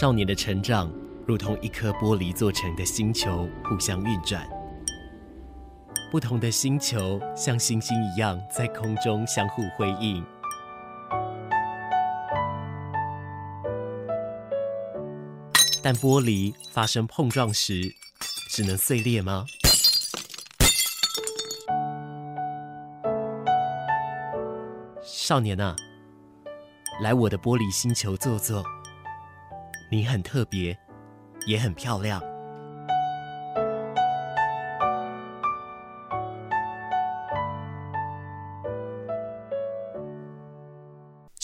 少年的成长如同一颗玻璃做成的星球，互相运转。不同的星球像星星一样在空中相互辉映。但玻璃发生碰撞时，只能碎裂吗？少年啊，来我的玻璃星球坐坐。你很特别，也很漂亮。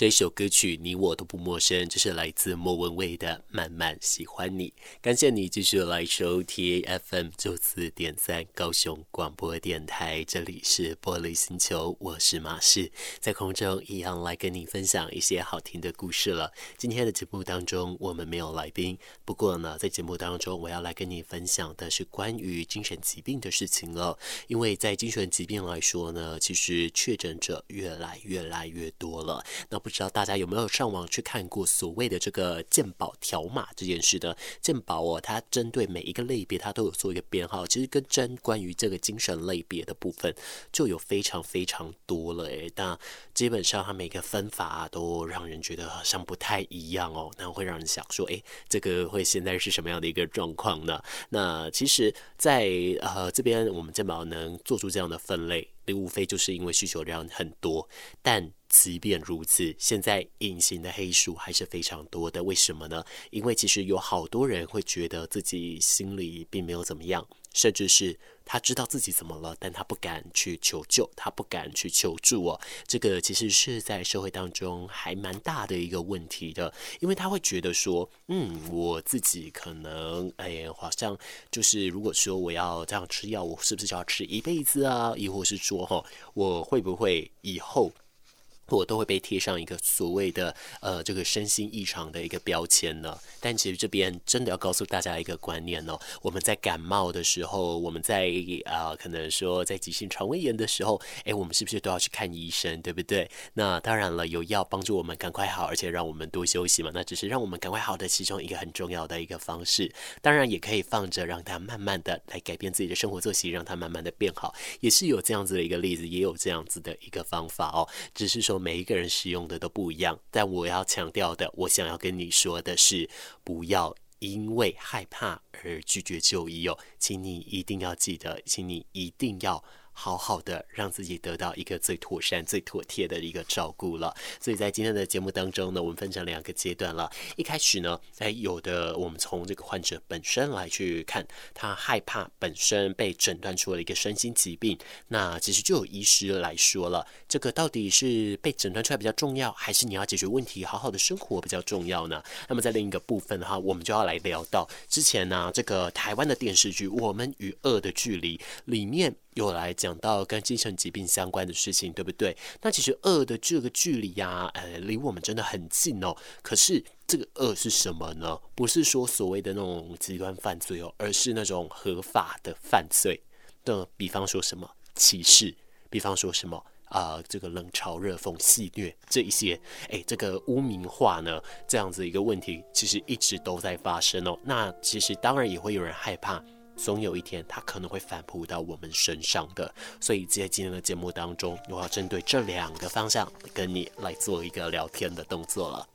这首歌曲你我都不陌生，这是来自莫文蔚的《慢慢喜欢你》。感谢你继续来收听 FM 九四点三高雄广播电台，这里是玻璃星球，我是马氏，在空中一样来跟你分享一些好听的故事了。今天的节目当中，我们没有来宾，不过呢，在节目当中，我要来跟你分享的是关于精神疾病的事情了。因为在精神疾病来说呢，其实确诊者越来越来越多了。那不不知道大家有没有上网去看过所谓的这个鉴宝条码这件事呢？鉴宝哦，它针对每一个类别，它都有做一个编号。其实跟针关于这个精神类别的部分，就有非常非常多了诶。那基本上它每个分法，都让人觉得好像不太一样哦。那会让人想说，诶，这个会现在是什么样的一个状况呢？那其实在，呃这边，我们鉴宝能做出这样的分类。无非就是因为需求量很多，但即便如此，现在隐形的黑数还是非常多的。为什么呢？因为其实有好多人会觉得自己心里并没有怎么样。甚至是他知道自己怎么了，但他不敢去求救，他不敢去求助哦。这个其实是在社会当中还蛮大的一个问题的，因为他会觉得说，嗯，我自己可能，哎，好像就是如果说我要这样吃药，我是不是就要吃一辈子啊？亦或是说，哈，我会不会以后？我都会被贴上一个所谓的呃这个身心异常的一个标签呢。但其实这边真的要告诉大家一个观念哦，我们在感冒的时候，我们在啊、可能说在急性肠胃炎的时候，哎，我们是不是都要去看医生，对不对？那当然了，有药帮助我们赶快好，而且让我们多休息嘛，那只是让我们赶快好的其中一个很重要的一个方式。当然也可以放着，让它慢慢的来改变自己的生活作息，让它慢慢的变好，也是有这样子的一个例子，也有这样子的一个方法哦，只是说。每一个人使用的都不一样，但我要强调的，我想要跟你说的是，不要因为害怕而拒绝就医哦，请你一定要记得，请你一定要。好好的让自己得到一个最妥善、最妥帖的一个照顾了。所以在今天的节目当中呢，我们分成两个阶段了。一开始呢，哎，有的我们从这个患者本身来去看，他害怕本身被诊断出了一个身心疾病，那其实就有医师来说了，这个到底是被诊断出来比较重要，还是你要解决问题、好好的生活比较重要呢？那么在另一个部分哈，我们就要来聊到之前呢，这个台湾的电视剧《我们与恶的距离》里面。又来讲到跟精神疾病相关的事情，对不对？那其实恶的这个距离呀、啊，呃，离我们真的很近哦。可是这个恶是什么呢？不是说所谓的那种极端犯罪哦，而是那种合法的犯罪的，比方说什么歧视，比方说什么啊、这个冷嘲热讽、戏谑这一些，哎，这个污名化呢，这样子一个问题，其实一直都在发生哦。那其实当然也会有人害怕。总有一天，它可能会反扑到我们身上的。所以在今天的节目当中，我要针对这两个方向跟你来做一个聊天的动作了。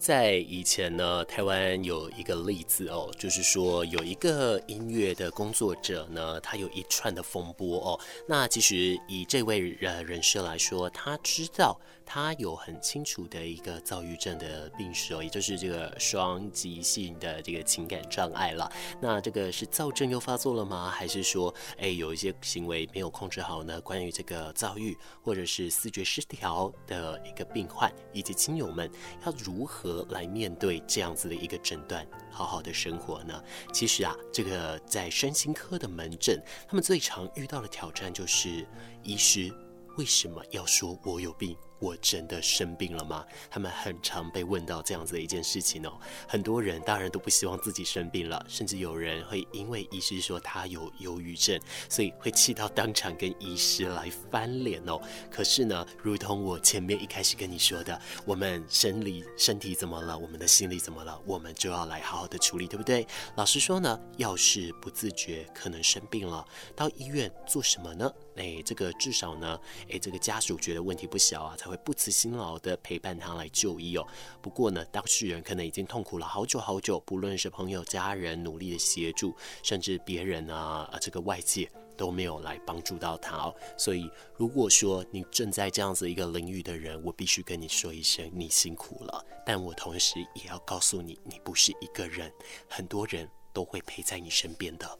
在以前呢，台湾有一个例子哦，就是说有一个音乐的工作者呢，他有一串的风波哦。那其实以这位人人士来说，他知道。他有很清楚的一个躁郁症的病史哦，也就是这个双极性的这个情感障碍了。那这个是躁症又发作了吗？还是说，哎，有一些行为没有控制好呢？关于这个躁郁或者是视觉失调的一个病患以及亲友们，要如何来面对这样子的一个诊断，好好的生活呢？其实啊，这个在身心科的门诊，他们最常遇到的挑战就是，医师为什么要说我有病？我真的生病了吗？他们很常被问到这样子的一件事情哦。很多人当然都不希望自己生病了，甚至有人会因为医师说他有忧郁症，所以会气到当场跟医师来翻脸哦。可是呢，如同我前面一开始跟你说的，我们生理身体怎么了，我们的心理怎么了，我们就要来好好的处理，对不对？老实说呢，要是不自觉可能生病了，到医院做什么呢？哎，这个至少呢，哎，这个家属觉得问题不小啊，才会不辞辛劳的陪伴他来就医哦。不过呢，当事人可能已经痛苦了好久好久，不论是朋友、家人努力的协助，甚至别人啊，啊，这个外界都没有来帮助到他哦。所以，如果说你正在这样子一个领域的人，我必须跟你说一声，你辛苦了。但我同时也要告诉你，你不是一个人，很多人都会陪在你身边的。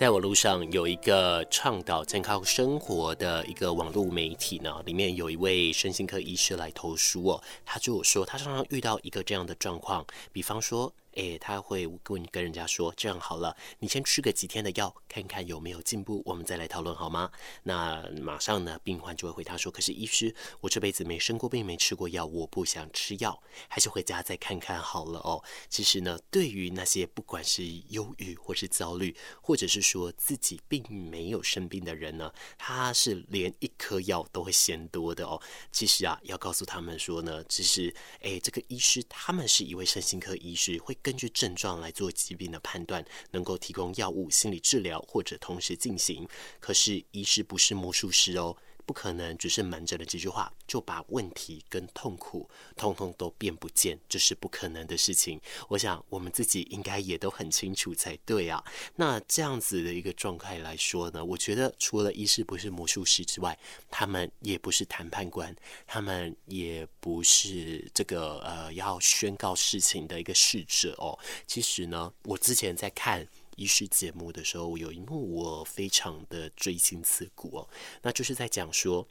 在我路上有一个倡导健康生活的一个网络媒体呢，里面有一位身心科医师来投诉哦，他就说他常常遇到一个这样的状况，比方说。诶，他会跟跟人家说，这样好了，你先吃个几天的药，看看有没有进步，我们再来讨论好吗？那马上呢，病患就会回答说，可是医师，我这辈子没生过病，没吃过药，我不想吃药，还是回家再看看好了哦。其实呢，对于那些不管是忧郁或是焦虑，或者是说自己并没有生病的人呢，他是连一颗药都会嫌多的哦。其实啊，要告诉他们说呢，其实诶，这个医师他们是一位身心科医师，会跟。根据症状来做疾病的判断，能够提供药物、心理治疗或者同时进行。可是医师不是魔术师哦。不可能只是瞒着了几句话就把问题跟痛苦通通都变不见，这是不可能的事情。我想我们自己应该也都很清楚才对啊。那这样子的一个状态来说呢，我觉得除了医师不是魔术师之外，他们也不是谈判官，他们也不是这个呃要宣告事情的一个逝者哦。其实呢，我之前在看。医师节目的时候，有一幕我非常的锥心刺骨哦，那就是在讲说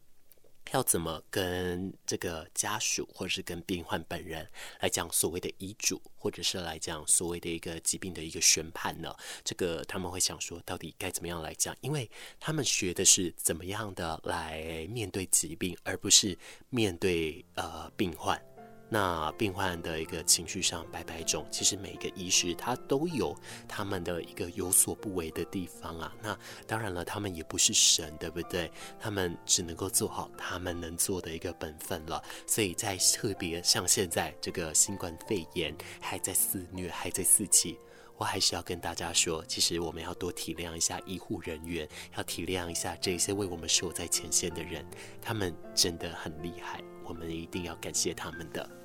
要怎么跟这个家属或者是跟病患本人来讲所谓的医嘱，或者是来讲所谓的一个疾病的一个宣判呢？这个他们会想说，到底该怎么样来讲？因为他们学的是怎么样的来面对疾病，而不是面对呃病患。那病患的一个情绪上百百种，其实每一个医师他都有他们的一个有所不为的地方啊。那当然了，他们也不是神，对不对？他们只能够做好他们能做的一个本分了。所以在特别像现在这个新冠肺炎还在肆虐，还在四起，我还是要跟大家说，其实我们要多体谅一下医护人员，要体谅一下这些为我们守在前线的人，他们真的很厉害，我们一定要感谢他们的。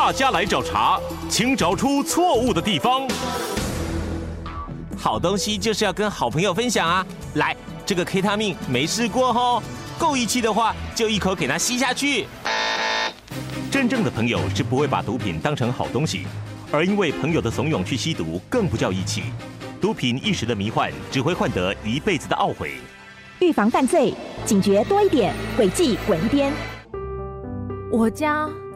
大家来找茬，请找出错误的地方。好东西就是要跟好朋友分享啊！来，这个 K 他命没试过哦，够义气的话就一口给他吸下去。真正的朋友是不会把毒品当成好东西，而因为朋友的怂恿去吸毒，更不叫义气。毒品一时的迷幻，只会换得一辈子的懊悔。预防犯罪，警觉多一点，诡计滚一边。我家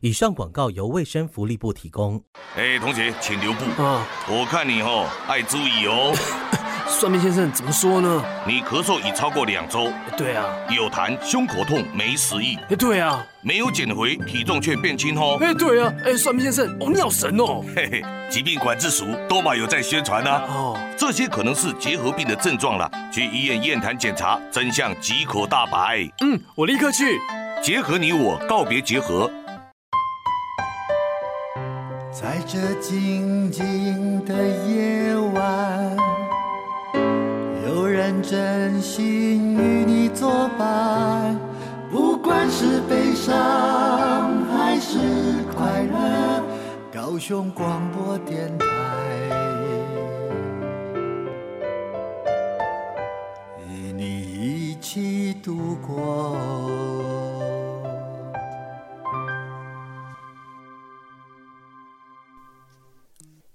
以上广告由卫生福利部提供。哎，同学，请留步啊！我看你哦，爱注意哦。算命先生怎么说呢？你咳嗽已超过两周。对啊。有痰、胸口痛、没食欲。哎，对啊。没有减肥，体重却变轻哦。哎，对啊。哎，算命先生，哦，你好神哦。嘿嘿，疾病管制署都嘛有在宣传呢。哦。这些可能是结核病的症状了，去医院验痰检查，真相即可大白。嗯，我立刻去。结合你我，告别结核。在这静静的夜晚，有人真心与你作伴，不管是悲伤还是快乐，高雄广播电台，与你一起度过。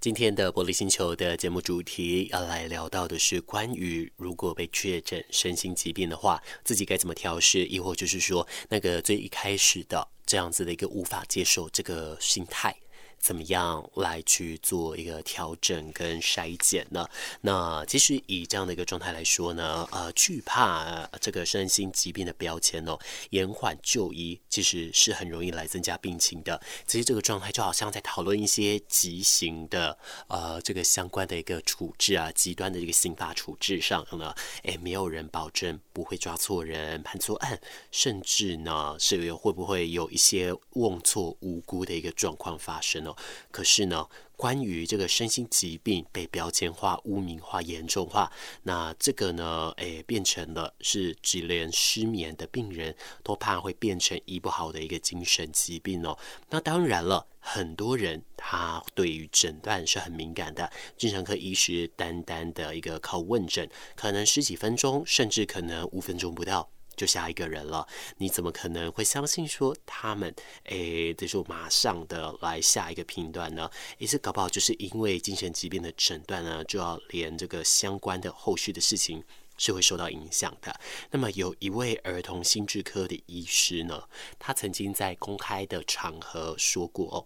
今天的玻璃星球的节目主题要来聊到的是关于如果被确诊身心疾病的话，自己该怎么调试，亦或就是说那个最一开始的这样子的一个无法接受这个心态。怎么样来去做一个调整跟筛检呢？那其实以这样的一个状态来说呢，呃，惧怕这个身心疾病的标签哦，延缓就医其实是很容易来增加病情的。其实这个状态就好像在讨论一些极刑的呃这个相关的一个处置啊，极端的一个刑法处置上呢，诶，没有人保证不会抓错人、判错案，甚至呢是有会不会有一些瓮错无辜的一个状况发生哦。可是呢，关于这个身心疾病被标签化、污名化、严重化，那这个呢，诶，变成了是，只连失眠的病人都怕会变成医不好的一个精神疾病哦。那当然了，很多人他对于诊断是很敏感的，精神科医师单单的一个靠问诊，可能十几分钟，甚至可能五分钟不到。就下一个人了，你怎么可能会相信说他们诶，这就马上的来下一个评断呢？也是搞不好就是因为精神疾病的诊断呢，就要连这个相关的后续的事情是会受到影响的。那么有一位儿童心智科的医师呢，他曾经在公开的场合说过哦。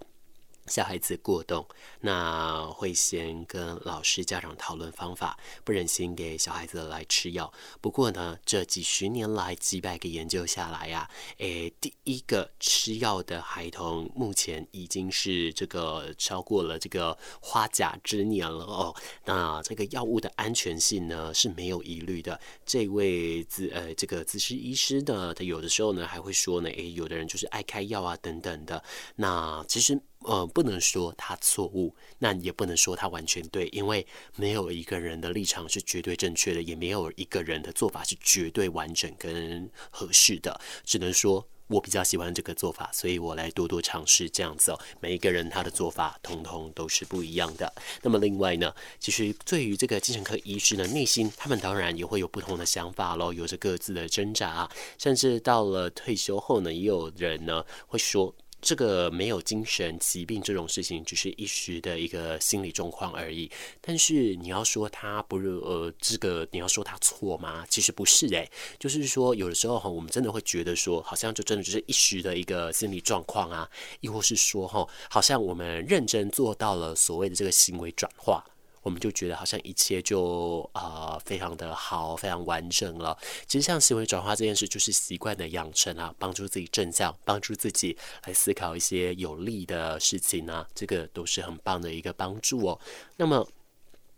小孩子过动，那会先跟老师、家长讨论方法，不忍心给小孩子来吃药。不过呢，这几十年来几百个研究下来呀、诶，第一个吃药的孩童目前已经是这个超过了这个花甲之年了哦。那这个药物的安全性呢是没有疑虑的。这位自呃这个自师医师呢，他有的时候呢还会说呢，诶，有的人就是爱开药啊等等的。那其实。呃，不能说他错误，那也不能说他完全对，因为没有一个人的立场是绝对正确的，也没有一个人的做法是绝对完整跟合适的。只能说我比较喜欢这个做法，所以我来多多尝试这样子哦。每一个人他的做法通通都是不一样的。那么另外呢，其实对于这个精神科医师呢，内心他们当然也会有不同的想法喽，有着各自的挣扎，甚至到了退休后呢，也有人呢会说。这个没有精神疾病这种事情，只是一时的一个心理状况而已。但是你要说他不是呃，这个你要说他错吗？其实不是诶，就是说有的时候哈，我们真的会觉得说，好像就真的只是一时的一个心理状况啊，亦或是说哈，好像我们认真做到了所谓的这个行为转化。我们就觉得好像一切就啊、呃、非常的好，非常完整了。其实像行为转化这件事，就是习惯的养成啊，帮助自己正向，帮助自己来思考一些有利的事情啊，这个都是很棒的一个帮助哦。那么。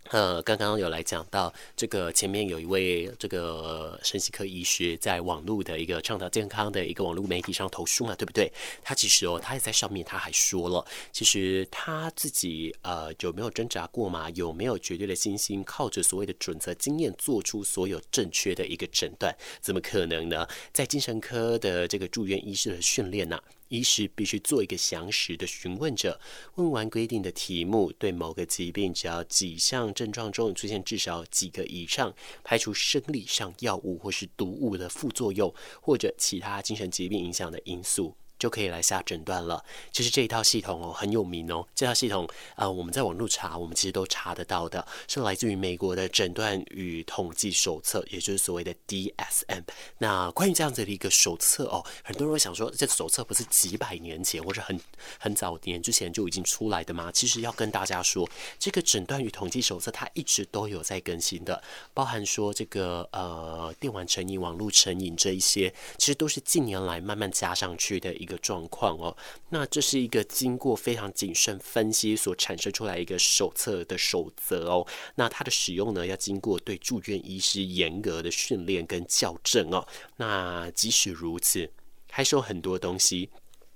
呃，刚刚有来讲到这个，前面有一位这个神经科医师在网络的一个倡导健康的一个网络媒体上投书嘛，对不对？他其实哦，他也在上面他还说了，其实他自己呃有没有挣扎过嘛？有没有绝对的信心，靠着所谓的准则经验做出所有正确的一个诊断？怎么可能呢？在精神科的这个住院医师的训练呢、医师必须做一个详实的询问者，问完规定的题目，对某个疾病，只要几项症状中出现至少几个以上，排除生理上药物或是毒物的副作用，或者其他精神疾病影响的因素。就可以来下诊断了。其实这一套系统哦很有名哦，这套系统啊、呃、我们在网络查，我们其实都查得到的，是来自于美国的诊断与统计手册，也就是所谓的 DSM。那关于这样子的一个手册哦，很多人会想说，这手册不是几百年前或者很很早年之前就已经出来的吗？其实要跟大家说，这个诊断与统计手册它一直都有在更新的，包含说这个呃电玩成瘾、网络成瘾这一些，其实都是近年来慢慢加上去的一一个状况哦。那这是一个经过非常谨慎分析所产生出来一个手册的守则哦。那它的使用呢，要经过对住院医师严格的训练跟校正哦。那即使如此，还是有很多东西。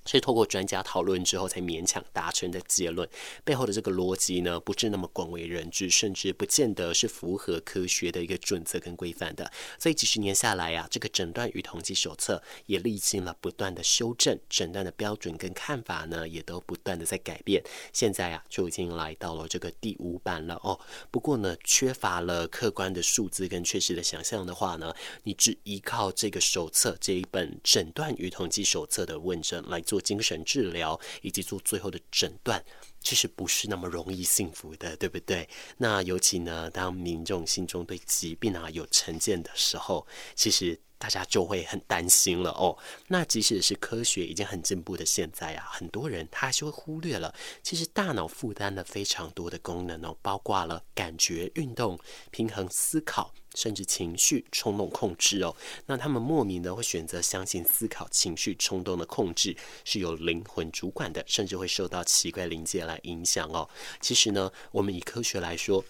是透过专家讨论之后才勉强达成的结论，背后的这个逻辑呢，不是那么广为人知，甚至不见得是符合科学的一个准则跟规范的。所以几十年下来、啊，这个诊断与统计手册也历经了不断的修正，诊断的标准跟看法呢，也都不断的在改变。现在啊，就已经来到了这个第五版了哦。不过呢，缺乏了客观的数字跟确实的想象的话呢，你只依靠这个手册这一本诊断与统计手册的问诊来做精神治疗以及做最后的诊断，其实不是那么容易幸福的，对不对？那尤其呢，当民众心中对疾病啊有成见的时候，其实大家就会很担心了哦。那即使是科学已经很进步的现在啊，很多人他还是会忽略了，其实大脑负担了非常多的功能哦，包括了感觉、运动、平衡、思考。甚至情绪冲动控制哦，那他们莫名的会选择相信思考、情绪冲动的控制是由灵魂主管的，甚至会受到奇怪灵界来影响哦。其实呢，我们以科学来说，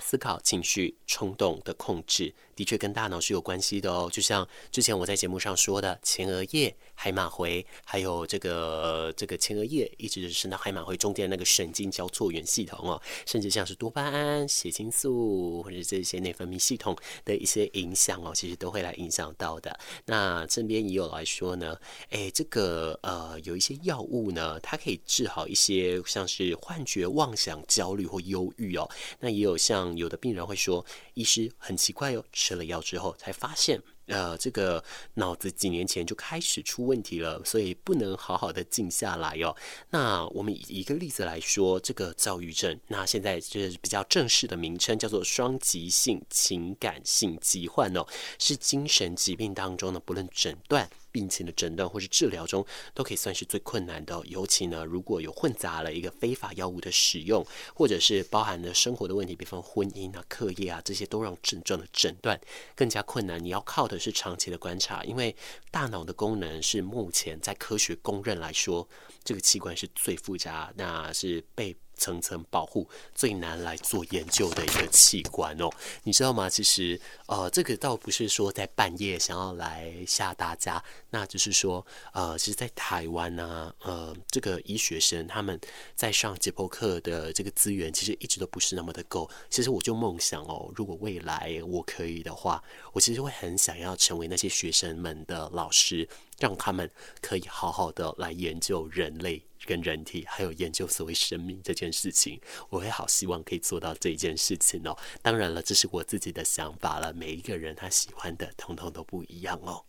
思考、情绪冲动的控制。的确跟大脑是有关系的哦，就像之前我在节目上说的，前额叶、海马回，还有这个这个前额叶一直是到海马回中间那个神经交错元系统哦，甚至像是多巴胺、血清素或者这些内分泌系统的一些影响哦，其实都会来影响到的。那这边也有来说呢，诶，这个呃有一些药物呢，它可以治好一些像是幻觉、妄想、焦虑或忧郁哦。那也有像有的病人会说，医师很奇怪哦。吃了药之后，才发现，呃，这个脑子几年前就开始出问题了，所以不能好好的静下来、哦。那我们以一个例子来说，这个躁郁症，那现在就是比较正式的名称叫做双极性情感性疾患哦，是精神疾病当中的不论诊断。病情的诊断或是治疗中，都可以算是最困难的。尤其呢，如果有混杂了一个非法药物的使用，或者是包含了生活的问题，比方婚姻啊、课业啊这些，都让症状的诊断更加困难。你要靠的是长期的观察，因为大脑的功能是目前在科学公认来说，这个器官是最复杂，那是被。层层保护最难来做研究的一个器官哦，你知道吗？其实呃，这个倒不是说在半夜想要来吓大家，那就是说呃，其实，在台湾呢，呃，这个医学生他们在上解剖课的这个资源其实一直都不是那么的够。其实我就梦想哦，如果未来我可以的话，我其实会很想要成为那些学生们的老师，让他们可以好好的来研究人类。跟人体还有研究所谓生命这件事情，我会好希望可以做到这一件事情哦。当然了，这是我自己的想法了。每一个人他喜欢的，通通都不一样哦。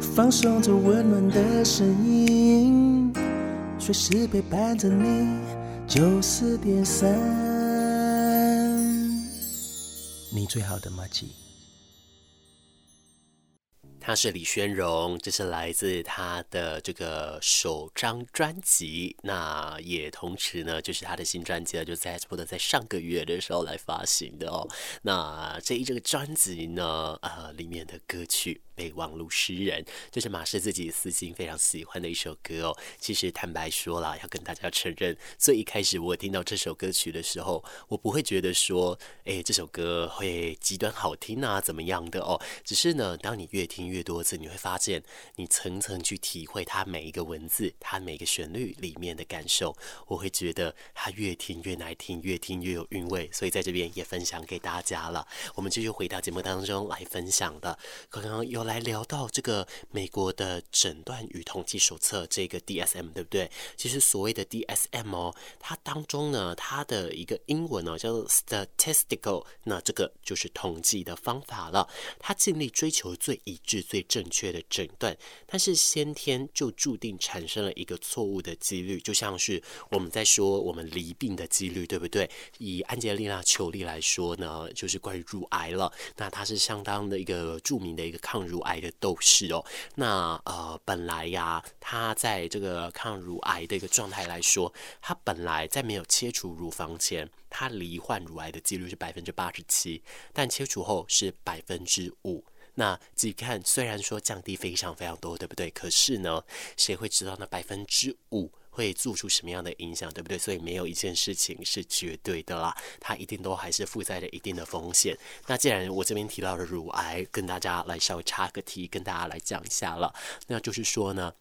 放松着温暖的声音，随时陪伴着你。九四点三，你最好的麻吉。他是李宣荣，这是来自他的这个首张专辑，那也同时呢，就是他的新专辑就在差不多在上个月的时候来发行的哦。那这一这个专辑呢，呃，里面的歌曲。备忘录诗人，这是马氏自己私心非常喜欢的一首歌哦。其实坦白说了，要跟大家承认，最一开始我听到这首歌曲的时候，我不会觉得说，哎，这首歌会极端好听啊，怎么样的哦。只是呢，当你越听越多次，你会发现，你层层去体会它每一个文字、它每个旋律里面的感受，我会觉得它越听越耐听，越听越有韵味。所以在这边也分享给大家了。我们继续回到节目当中来分享的，刚刚又。来聊到这个美国的诊断与统计手册，这个 DSM，对不对？其实所谓的 DSM 哦，它当中呢，它的一个英文呢叫做 statistical，那这个就是统计的方法了。它尽力追求最一致、最正确的诊断，但是先天就注定产生了一个错误的几率，就像是我们在说我们离病的几率，对不对？以安吉丽娜·裘丽来说呢，就是关于乳癌了。那它是相当的一个著名的一个抗乳乳癌的斗士哦。那呃，本来呀，他在这个抗乳癌的一个状态来说，他本来在没有切除乳房前，他罹患乳癌的几率是百分之八十七，但切除后是百分之五。那自己看，虽然说降低非常非常多，对不对？可是呢，谁会知道那百分之五？会做出什么样的影响，对不对？所以没有一件事情是绝对的啦，它一定都还是附带着一定的风险。那既然我这边提到了乳癌，跟大家来稍微插个题，跟大家来讲一下了。那就是说呢，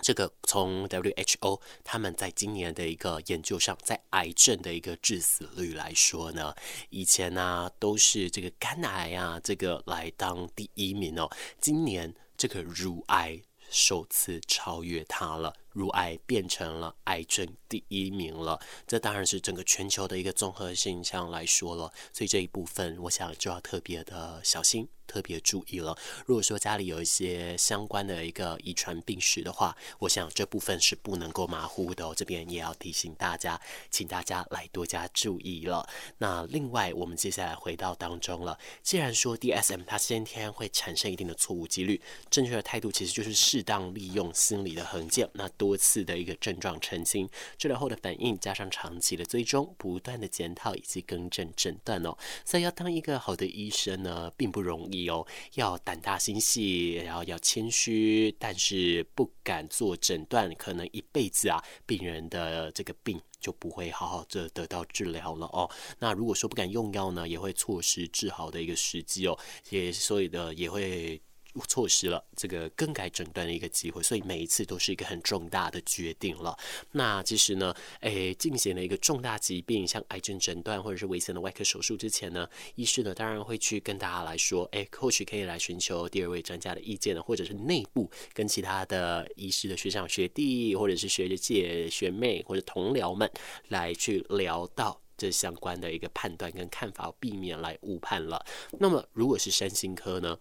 这个从 WHO 他们在今年的一个研究上，在癌症的一个致死率来说呢，以前呢、都是这个肝癌啊这个来当第一名哦，今年这个乳癌首次超越它了。乳癌变成了癌症第一名了，这当然是整个全球的一个综合现象来说了，所以这一部分我想就要特别的小心。特别注意了，如果说家里有一些相关的一个遗传病史的话，我想这部分是不能够马虎的哦。这边也要提醒大家，请大家来多加注意了。那另外，我们接下来回到当中了。既然说 DSM 它先天会产生一定的错误几率，正确的态度其实就是适当利用心理的衡鉴，那多多次的一个症状澄清、治疗后的反应，加上长期的追踪、不断的检讨以及更正诊断哦。所以要当一个好的医生呢，并不容易。哦要胆大心细，然后要谦虚，但是不敢做诊断，可能一辈子啊，病人的这个病就不会好好的得到治疗了哦。那如果说不敢用药呢，也会错失治好的一个时机哦，也所以的也会。错失了这个更改诊断的一个机会，所以每一次都是一个很重大的决定了。那其实呢，诶，进行了一个重大疾病，像癌症诊断或者是危险的外科手术之前呢，医师呢当然会去跟大家来说，诶，或许可以来寻求第二位专家的意见呢，或者是内部跟其他的医师的学长学弟，或者是学姐学妹或者同僚们来去聊到这相关的一个判断跟看法，避免来误判了。那么如果是身心科呢？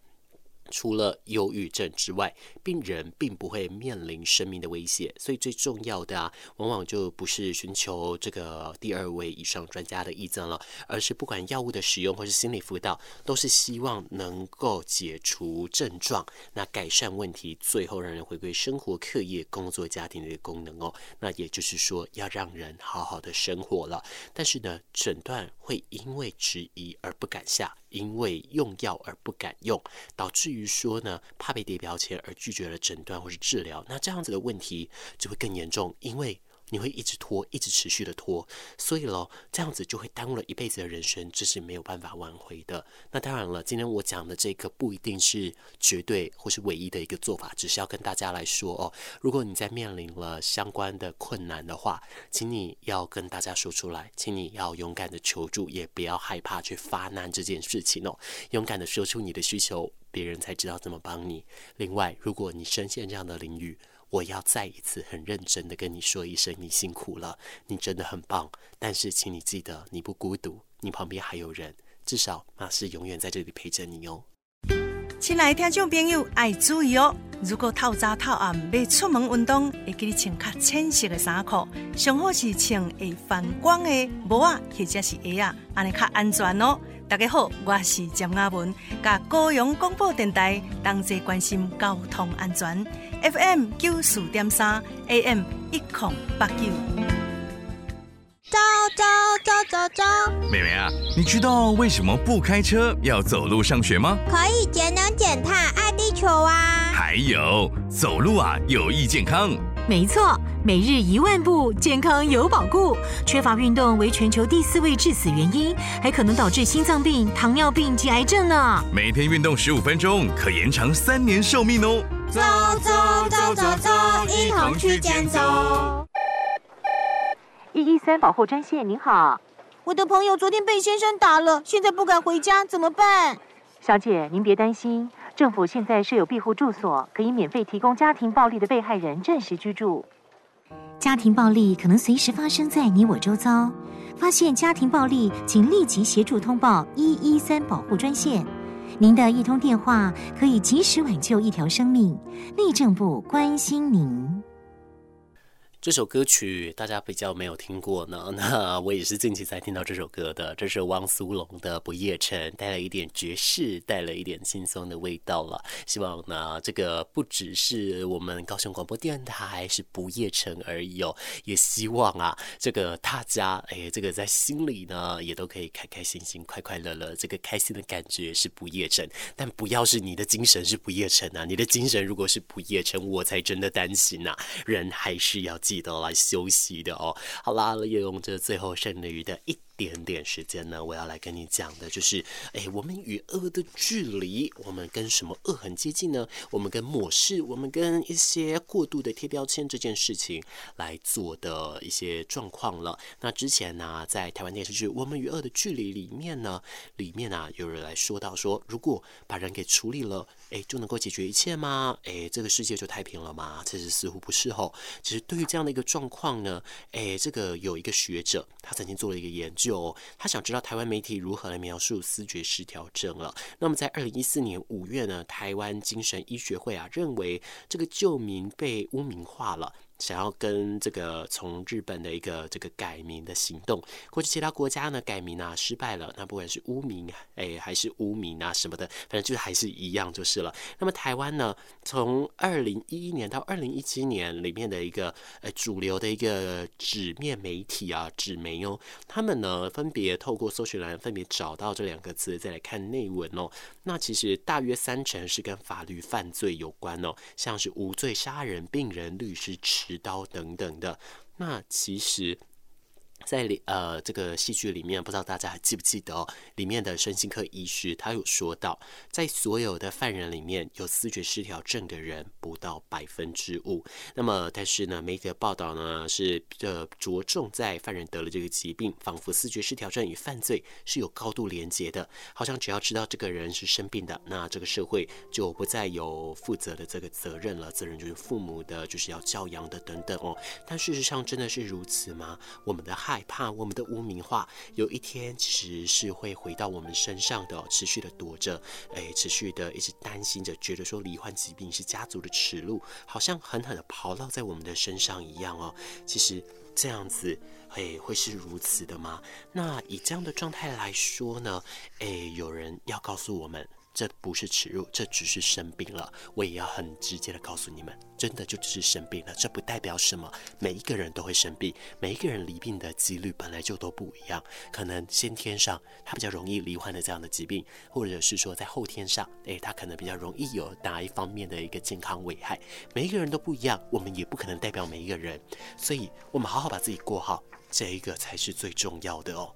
除了忧郁症之外，病人并不会面临生命的威胁，所以最重要的啊，往往就不是寻求这个第二位以上专家的意见了，而是不管药物的使用或是心理辅导，都是希望能够解除症状，那改善问题，最后让人回归生活、课业、工作、家庭的功能哦。那也就是说，要让人好好的生活了。但是呢，诊断会因为质疑而不敢下。因为用药而不敢用，导致于说呢，怕被贴标签而拒绝了诊断或是治疗，那这样子的问题就会更严重，因为。你会一直拖，一直持续的拖，所以咯，这样子就会耽误了一辈子的人生，这是没有办法挽回的。那当然了，今天我讲的这个不一定是绝对或是唯一的一个做法，只是要跟大家来说哦，如果你在面临了相关的困难的话，请你要跟大家说出来，请你要勇敢的求助，也不要害怕去发难这件事情哦，勇敢的说出你的需求，别人才知道怎么帮你。另外，如果你深陷这样的领域，我要再一次很认真的跟你说一声，你辛苦了，你真的很棒。但是，请你记得，你不孤独，你旁边还有人，至少那是永远在这里陪着你哦。亲爱的听众朋友，爱注意哦，如果透早透暗要出门运动，会给你穿较浅色的衫裤，上好是穿会反光的帽啊，或者是鞋啊，安尼较安全哦。大家好，我是詹雅文，甲高雄广播电台同齐关心交通安全。FM 九四点三，AM 一零八九。走走走走走，妹妹啊，你知道为什么不开车要走路上学吗？可以节能减碳，爱地球啊！还有，走路啊有益健康。没错，每日一万步，健康有保固。缺乏运动为全球第四位致死原因，还可能导致心脏病、糖尿病及癌症呢。每天运动十五分钟，可延长三年寿命哦。走走走走走，一同去健走。一一三保护专线，您好。我的朋友昨天被先生打了，现在不敢回家，怎么办？小姐，您别担心。政府现在设有庇护住所，可以免费提供家庭暴力的被害人暂时居住。家庭暴力可能随时发生在你我周遭，发现家庭暴力，请立即协助通报一一三保护专线。您的一通电话可以及时挽救一条生命。内政部关心您。这首歌曲大家比较没有听过呢，那我也是近期才听到这首歌的。这是汪苏泷的《不夜城》，带了一点爵士，带了一点轻松的味道了。希望呢，这个不只是我们高雄广播电台是不夜城而已哦，也希望啊，这个大家哎，这个在心里呢也都可以开开心心、快快乐乐。这个开心的感觉是不夜城，但不要是你的精神是不夜城啊！你的精神如果是不夜城，我才真的担心呐、人还是要记得来休息的哦。好啦，利用这最后剩余的一点点时间呢，我要来跟你讲的就是，哎，我们与恶的距离，我们跟什么恶很接近呢？我们跟漠视，我们跟一些过度的贴标签这件事情来做的一些状况了。那之前呢，在台湾电视剧《我们与恶的距离》里面呢，里面啊有人来说到说，如果把人给处理了，哎，就能够解决一切吗？哎，这个世界就太平了吗？其实似乎不是哦。其实对于这样的一个状况呢，哎，这个有一个学者，他曾经做了一个研究。就他想知道台湾媒体如何来描述思觉失调症了。那么在二零一四年五月呢，台湾精神医学会啊认为这个旧名被污名化了。想要跟这个从日本的一个这个改名的行动，或者其他国家呢改名啊失败了，那不管是污名哎还是污名啊什么的，反正就是还是一样就是了。那么台湾呢，从二零一一年到二零一七年里面的一个呃主流的一个纸面媒体啊纸媒哦，他们呢分别透过搜寻栏分别找到这两个字，再来看内文哦。那其实大约三成是跟法律犯罪有关哦，像是无罪杀人、病人律师持刀等等的，那其实。在里呃这个戏剧里面，不知道大家还记不记得哦？里面的身心科医师他有说到，在所有的犯人里面，有思觉失调症的人不到百分之五。那么，但是呢，媒体的报道呢是呃着重在犯人得了这个疾病，仿佛思觉失调症与犯罪是有高度连结的。好像只要知道这个人是生病的，那这个社会就不再有负责的这个责任了，责任就是父母的，就是要教养的等等哦。但事实上真的是如此吗？我们的害。害怕我们的污名化，有一天其实是会回到我们身上的，持续的躲着，哎，持续的一直担心着，觉得说罹患疾病是家族的耻辱，好像狠狠的刨烙在我们的身上一样哦。其实这样子，哎，会是如此的吗？那以这样的状态来说呢，哎，有人要告诉我们。这不是耻辱，这只是生病了。我也要很直接的告诉你们，真的就只是生病了。这不代表什么，每一个人都会生病，每一个人离病的几率本来就都不一样。可能先天上他比较容易罹患的这样的疾病，或者是说在后天上，诶，他可能比较容易有哪一方面的一个健康危害。每一个人都不一样，我们也不可能代表每一个人，所以我们好好把自己过好，这一个才是最重要的哦。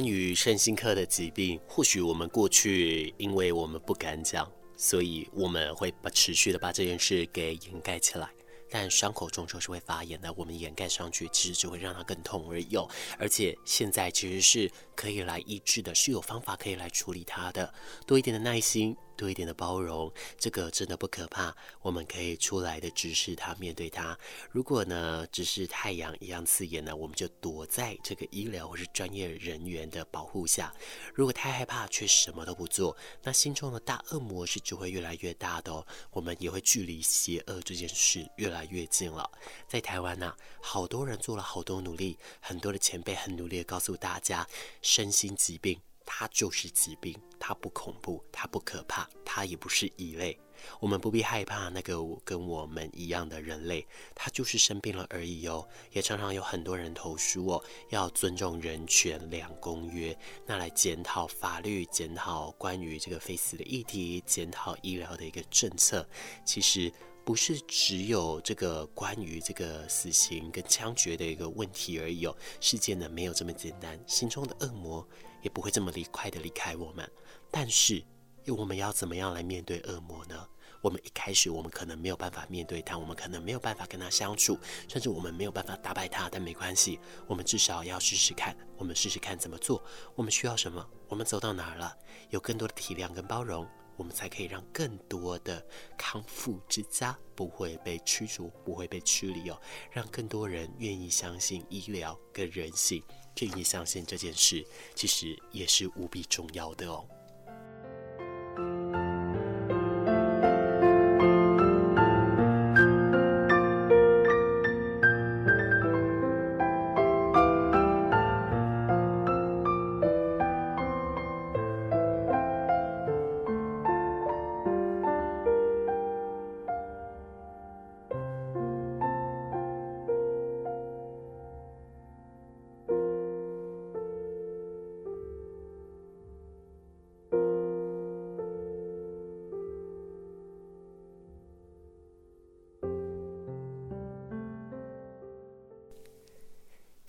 关于身心科的疾病，或许我们过去因为我们不敢讲，所以我们会把持续的把这件事给掩盖起来。但伤口终究是会发炎的，我们掩盖上去，其实只会让它更痛而已。而且现在其实是可以来医治的，是有方法可以来处理它的，多一点的耐心。多一点的包容，这个真的不可怕。我们可以出来的直视它，面对它。如果呢，只是太阳一样刺眼呢，我们就躲在这个医疗或是专业人员的保护下。如果太害怕却什么都不做，那心中的大恶魔是只会越来越大的哦。我们也会距离邪恶这件事越来越近了。在台湾呢，好多人做了好多努力，很多的前辈很努力的告诉大家，身心疾病。它就是疾病，它不恐怖，它不可怕，它也不是异类。我们不必害怕那个跟我们一样的人类，他就是生病了而已哦。也常常有很多人投诉哦，要尊重人权两公约，那来检讨法律，检讨关于这个非死的议题，检讨医疗的一个政策。其实不是只有这个关于这个死刑跟枪决的一个问题而已哦。世界呢没有这么简单，心中的恶魔也不会这么离快的离开我们。但是，我们要怎么样来面对恶魔呢？我们一开始我们可能没有办法面对他，我们可能没有办法跟他相处，甚至我们没有办法打败他。但没关系，我们至少要试试看。我们试试看怎么做。我们需要什么？我们走到哪儿了？有更多的体谅跟包容。我们才可以让更多的康复之家不会被驱逐，不会被驱离哦，让更多人愿意相信医疗跟人性，愿意相信这件事，其实也是无比重要的哦。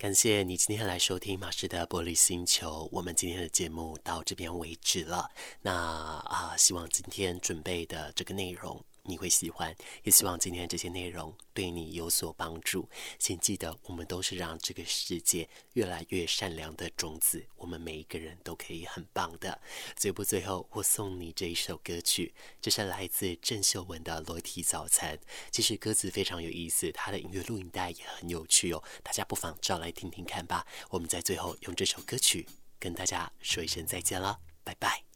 感谢你今天来收听马氏的玻璃星球，我们今天的节目到这边为止了。那啊，希望今天准备的这个内容。你会喜欢，也希望今天这些内容对你有所帮助。请记得，我们都是让这个世界越来越善良的种子，我们每一个人都可以很棒的。最不最后，我送你这一首歌曲，这是来自郑秀文的《裸体早餐》。其实歌词非常有意思，他的音乐录影带也很有趣哦，大家不妨找来听听看吧。我们在最后用这首歌曲跟大家说一声再见了，拜拜。